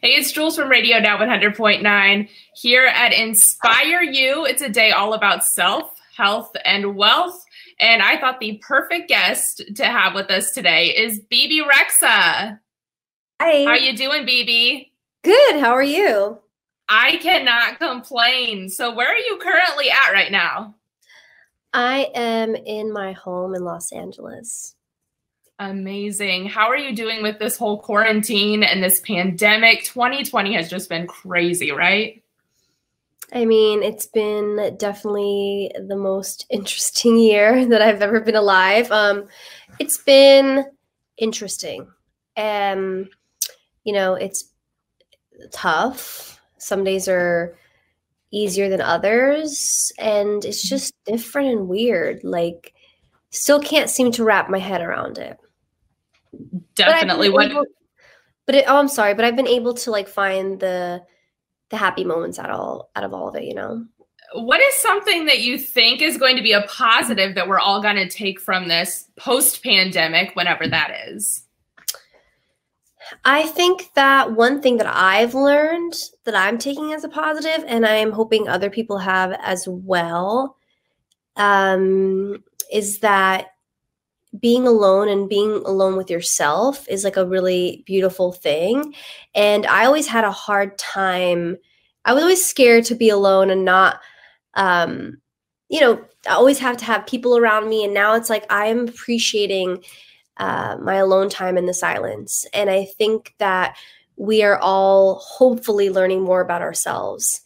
Hey, it's Jules from Radio Now 100.9 here at Inspire You. It's a day all about self, health, and wealth. And I thought the perfect guest to have with us today is Bebe Rexha. Hi. How are you doing, Bebe? Good. How are you? I cannot complain. So, where are you currently at right now? I am in my home in Los Angeles. Amazing. How are you doing with this whole quarantine and this pandemic? 2020 has just been crazy, right? I mean, it's been definitely the most interesting year that I've ever been alive. Um, it's been interesting. Um, you know, it's tough. Some days are easier than others, and it's just different and weird. Like, still can't seem to wrap my head around it. Definitely. Able, but it, oh, I'm sorry, but I've been able to like find the the happy moments out all out of all of it. You know. What is something that you think is going to be a positive that we're all going to take from this post pandemic, whenever that is? I think that one thing that I've learned that I'm taking as a positive, and I'm hoping other people have as well, um, is that being alone and being alone with yourself is like a really beautiful thing. And I always had a hard time. I was always scared to be alone and not, um, you know, I always have to have people around me. And now it's like I'm appreciating uh, my alone time in the silence. And I think that we are all hopefully learning more about ourselves.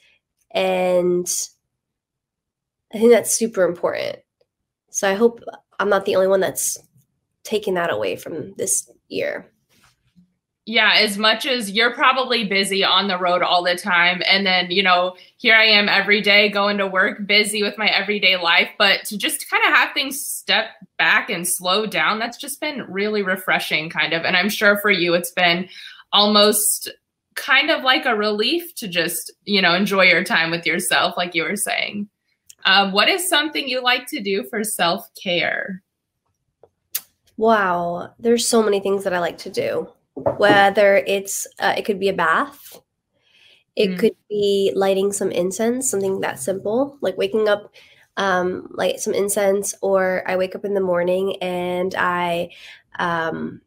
And I think that's super important. So I hope I'm not the only one that's taking that away from this year. Yeah, as much as you're probably busy on the road all the time. And then, you know, here I am every day going to work, busy with my everyday life. But to just kind of have things step back and slow down, that's just been really refreshing, kind of. And I'm sure for you, it's been almost kind of like a relief to just, you know, enjoy your time with yourself, like you were saying. Um, what is something you like to do for self care? Wow, there's so many things that I like to do. Whether it's uh, it could be a bath, it mm. could be lighting some incense, something that simple, like waking up, um, light some incense, or I wake up in the morning and I um,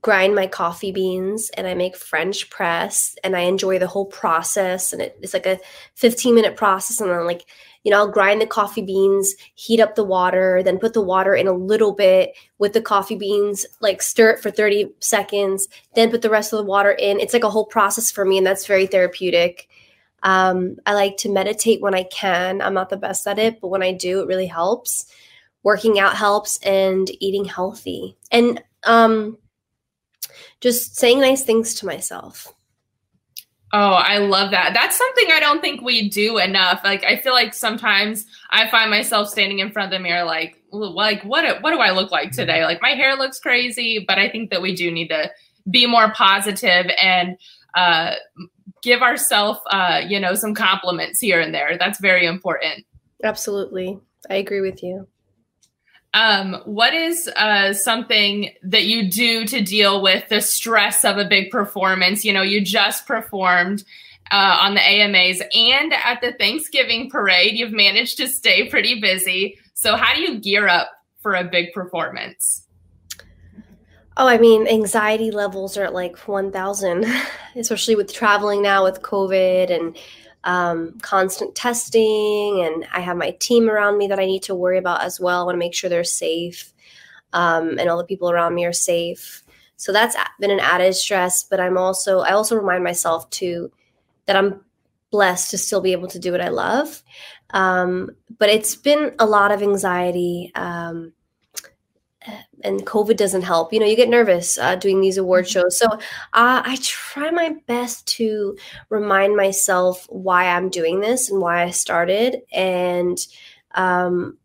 grind my coffee beans and I make French press and I enjoy the whole process. And it, it's like a 15 minute process. And then, like, you know, I'll grind the coffee beans, heat up the water, then put the water in a little bit with the coffee beans, like stir it for 30 seconds, then put the rest of the water in. It's like a whole process for me. And that's very therapeutic. Um, I like to meditate when I can. I'm not the best at it, but when I do, it really helps. Working out helps and eating healthy. And um, just saying nice things to myself. Oh, I love that. That's something I don't think we do enough. Like I feel like sometimes I find myself standing in front of the mirror like like what what do I look like today? Like my hair looks crazy, but I think that we do need to be more positive and uh, give ourselves uh, you know some compliments here and there. That's very important. Absolutely. I agree with you. Um, what is uh, something that you do to deal with the stress of a big performance? You know, you just performed uh, on the AMAs and at the Thanksgiving parade. You've managed to stay pretty busy. So, how do you gear up for a big performance? Oh, I mean, anxiety levels are at like 1,000, especially with traveling now with COVID and um, constant testing, and I have my team around me that I need to worry about as well. I want to make sure they're safe, um, and all the people around me are safe. So that's been an added stress. But I'm also I also remind myself to that I'm blessed to still be able to do what I love. Um, but it's been a lot of anxiety. Um, and COVID doesn't help. You know, you get nervous uh, doing these award mm-hmm. shows. So uh, I try my best to remind myself why I'm doing this and why I started. And um,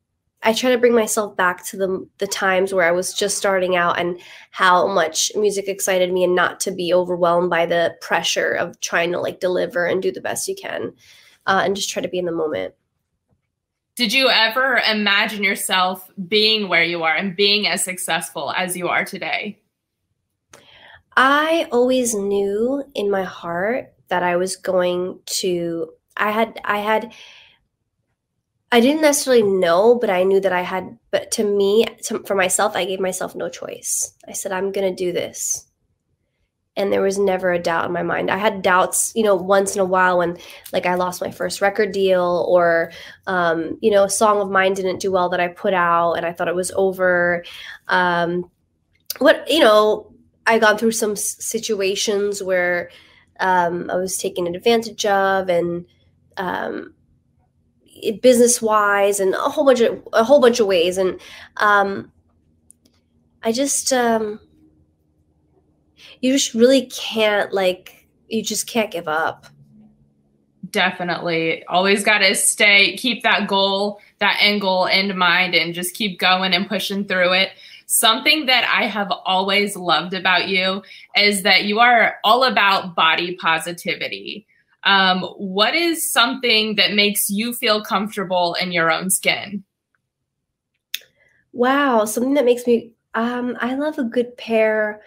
I try to bring myself back to the the times where I was just starting out and how much music excited me, and not to be overwhelmed by the pressure of trying to like deliver and do the best you can, uh, and just try to be in the moment. Did you ever imagine yourself being where you are and being as successful as you are today? I always knew in my heart that I was going to I had I had I didn't necessarily know, but I knew that I had. But to me, to, for myself, I gave myself no choice. I said, I'm going to do this. And there was never a doubt in my mind. I had doubts, you know, once in a while when, like, I lost my first record deal or, um, you know, a song of mine didn't do well that I put out and I thought it was over. Um, what, you know, I gone through some situations where um, I was taken advantage of and, um, business wise and a whole bunch of a whole bunch of ways and um i just um you just really can't like you just can't give up definitely always got to stay keep that goal that end goal in mind and just keep going and pushing through it something that i have always loved about you is that you are all about body positivity um, what is something that makes you feel comfortable in your own skin? Wow, something that makes me um, I love a good pair.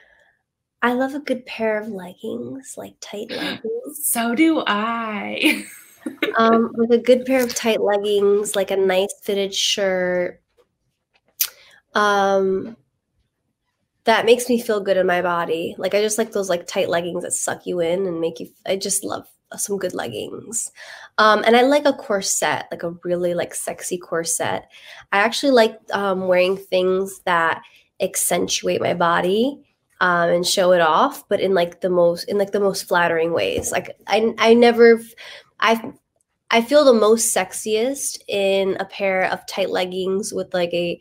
I love a good pair of leggings, like tight leggings. So do I. um, with a good pair of tight leggings, like a nice fitted shirt. Um, that makes me feel good in my body. Like I just like those like tight leggings that suck you in and make you. I just love some good leggings. Um, and I like a corset, like a really like sexy corset. I actually like um, wearing things that accentuate my body um, and show it off, but in like the most in like the most flattering ways. Like I I never I I feel the most sexiest in a pair of tight leggings with like a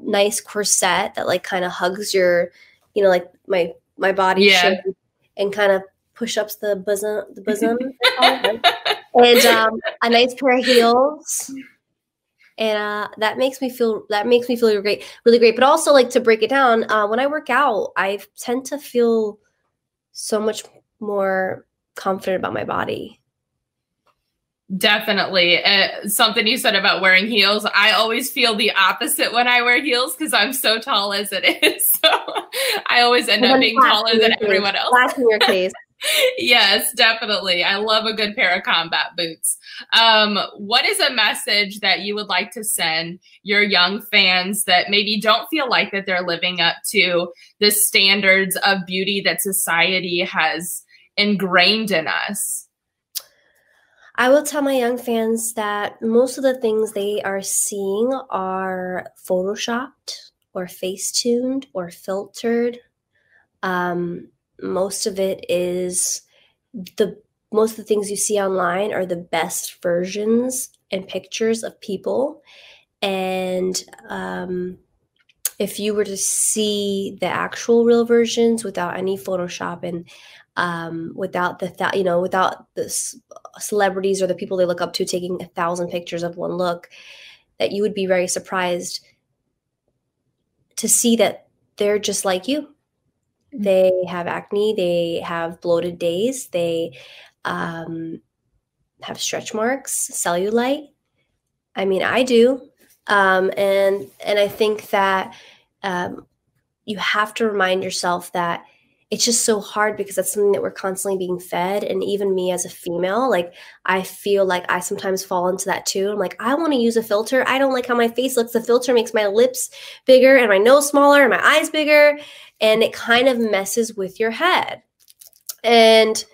nice corset that like kind of hugs your, you know, like my my body yeah. and kind of push ups the bosom, the bosom, and um, a nice pair of heels. And uh, that makes me feel that makes me feel really great, really great. But also, like to break it down, uh, when I work out, I tend to feel so much more confident about my body. Definitely. Uh, something you said about wearing heels. I always feel the opposite when I wear heels because I'm so tall as it is. So I always end up being taller than everyone else. That's in your case yes, definitely. I love a good pair of combat boots. Um, what is a message that you would like to send your young fans that maybe don't feel like that they're living up to the standards of beauty that society has ingrained in us? I will tell my young fans that most of the things they are seeing are photoshopped or face tuned or filtered. Um, most of it is the most of the things you see online are the best versions and pictures of people. And um, if you were to see the actual real versions without any photoshop and um, without the th- you know without the celebrities or the people they look up to taking a thousand pictures of one look that you would be very surprised to see that they're just like you they have acne, they have bloated days, they um, have stretch marks, cellulite. I mean, I do. Um, and and I think that um, you have to remind yourself that it's just so hard because that's something that we're constantly being fed. And even me as a female, like I feel like I sometimes fall into that too. I'm like, I want to use a filter. I don't like how my face looks. The filter makes my lips bigger and my nose smaller and my eyes bigger. And it kind of messes with your head. And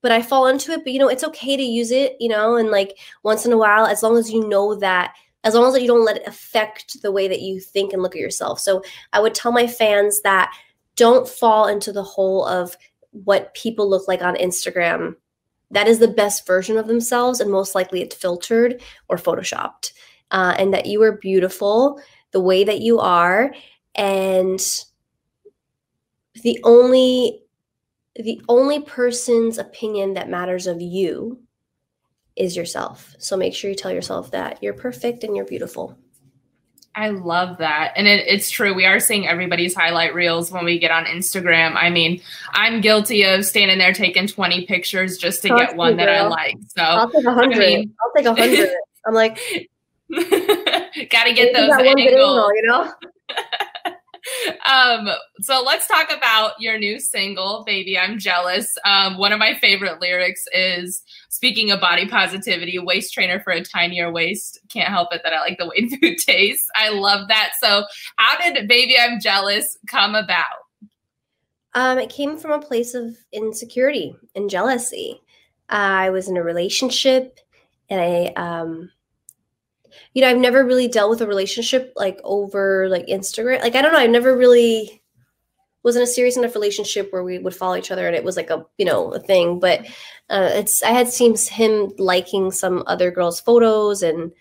but I fall into it. But you know, it's okay to use it, you know, and like once in a while, as long as you know that as long as you don't let it affect the way that you think and look at yourself. So I would tell my fans that don't fall into the hole of what people look like on Instagram. That is the best version of themselves, and most likely it's filtered or photoshopped. Uh, and that you are beautiful the way that you are. and the only the only person's opinion that matters of you is yourself. So make sure you tell yourself that you're perfect and you're beautiful. I love that. And it, it's true. We are seeing everybody's highlight reels when we get on Instagram. I mean, I'm guilty of standing there taking 20 pictures just to get one that I like. So I'll take a hundred. I mean, I'll take a hundred. I'm like, gotta get those angles. Angle, you know? Um, so let's talk about your new single, Baby I'm Jealous. Um, one of my favorite lyrics is speaking of body positivity, waist trainer for a tinier waist. Can't help it that I like the way food tastes. I love that. So, how did Baby I'm Jealous come about? Um, it came from a place of insecurity and jealousy. I was in a relationship and I um you know, I've never really dealt with a relationship like over like Instagram. Like I don't know, I've never really was in a serious enough relationship where we would follow each other and it was like a you know a thing. But uh, it's I had seen him liking some other girls' photos and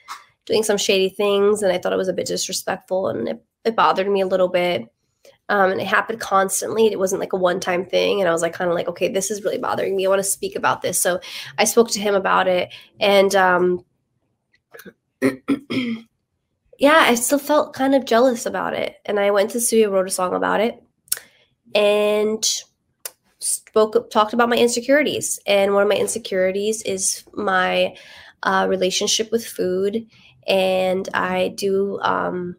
doing some shady things, and I thought it was a bit disrespectful, and it, it bothered me a little bit. Um, and it happened constantly. It wasn't like a one time thing. And I was like, kind of like, okay, this is really bothering me. I want to speak about this. So I spoke to him about it. And um, yeah, I still felt kind of jealous about it. And I went to the studio, wrote a song about it, and spoke talked about my insecurities. And one of my insecurities is my uh, relationship with food. And I do um,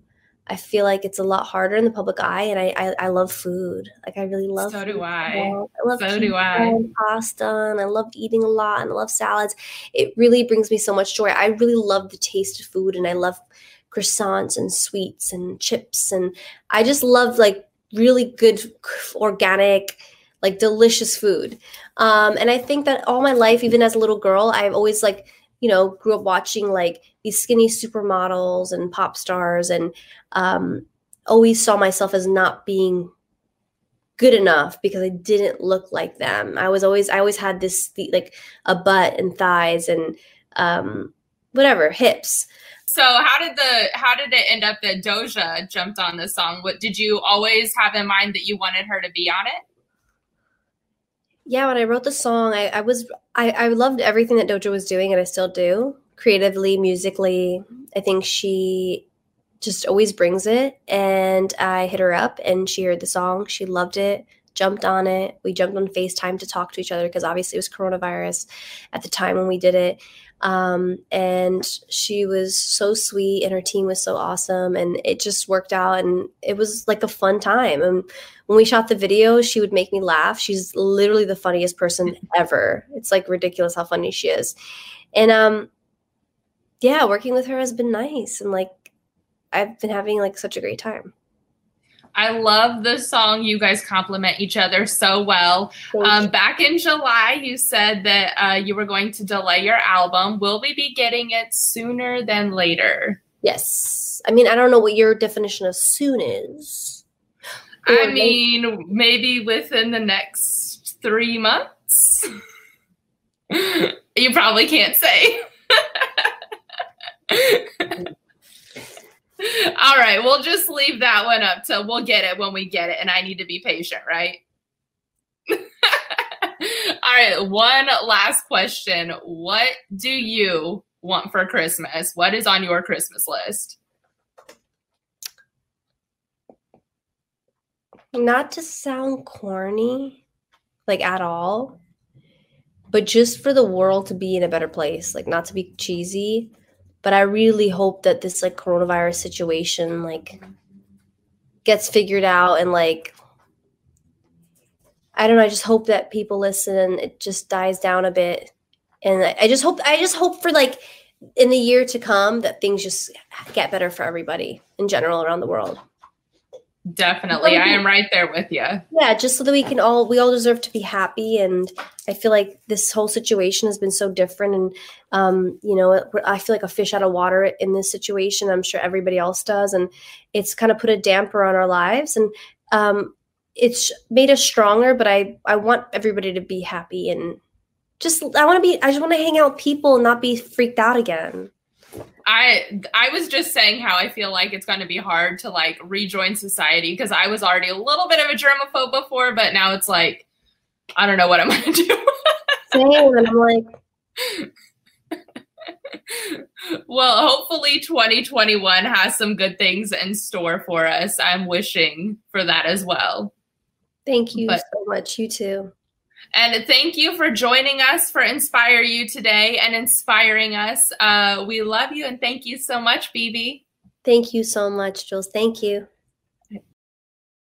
I feel like it's a lot harder in the public eye, and I I, I love food. Like I really love. So food. do I. I love so do I. And pasta, and I love eating a lot, and I love salads. It really brings me so much joy. I really love the taste of food, and I love croissants and sweets and chips, and I just love like really good organic like delicious food um, and i think that all my life even as a little girl i've always like you know, grew up watching like these skinny supermodels and pop stars and um, always saw myself as not being good enough because I didn't look like them. I was always, I always had this like a butt and thighs and um, whatever, hips. So how did the how did it end up that Doja jumped on this song? What did you always have in mind that you wanted her to be on it? Yeah, when I wrote the song, I, I was I, I loved everything that Doja was doing, and I still do creatively, musically. I think she just always brings it. And I hit her up, and she heard the song. She loved it, jumped on it. We jumped on FaceTime to talk to each other because obviously it was coronavirus at the time when we did it. Um, and she was so sweet, and her team was so awesome, and it just worked out, and it was like a fun time. And when we shot the video, she would make me laugh. She's literally the funniest person ever. It's like ridiculous how funny she is. And um yeah, working with her has been nice and like I've been having like such a great time. I love the song. You guys compliment each other so well. Um, back in July, you said that uh, you were going to delay your album. Will we be getting it sooner than later? Yes. I mean, I don't know what your definition of soon is. I mean, maybe within the next three months. you probably can't say. All right, we'll just leave that one up till we'll get it when we get it, and I need to be patient, right? All right, one last question. What do you want for Christmas? What is on your Christmas list? not to sound corny, like at all, but just for the world to be in a better place, like not to be cheesy. But I really hope that this like coronavirus situation like gets figured out and like I don't know, I just hope that people listen it just dies down a bit. And I, I just hope I just hope for like in the year to come that things just get better for everybody in general around the world. Definitely. I am right there with you. Yeah, just so that we can all we all deserve to be happy and I feel like this whole situation has been so different and um you know, I feel like a fish out of water in this situation. I'm sure everybody else does and it's kind of put a damper on our lives and um it's made us stronger, but I I want everybody to be happy and just I want to be I just want to hang out with people and not be freaked out again. I I was just saying how I feel like it's going to be hard to like rejoin society because I was already a little bit of a germaphobe before, but now it's like I don't know what I'm going to do. Same, and I'm like. well, hopefully 2021 has some good things in store for us. I'm wishing for that as well. Thank you but, so much. You too. And thank you for joining us for Inspire You today and inspiring us. Uh, we love you and thank you so much, Bebe. Thank you so much, Jules. Thank you.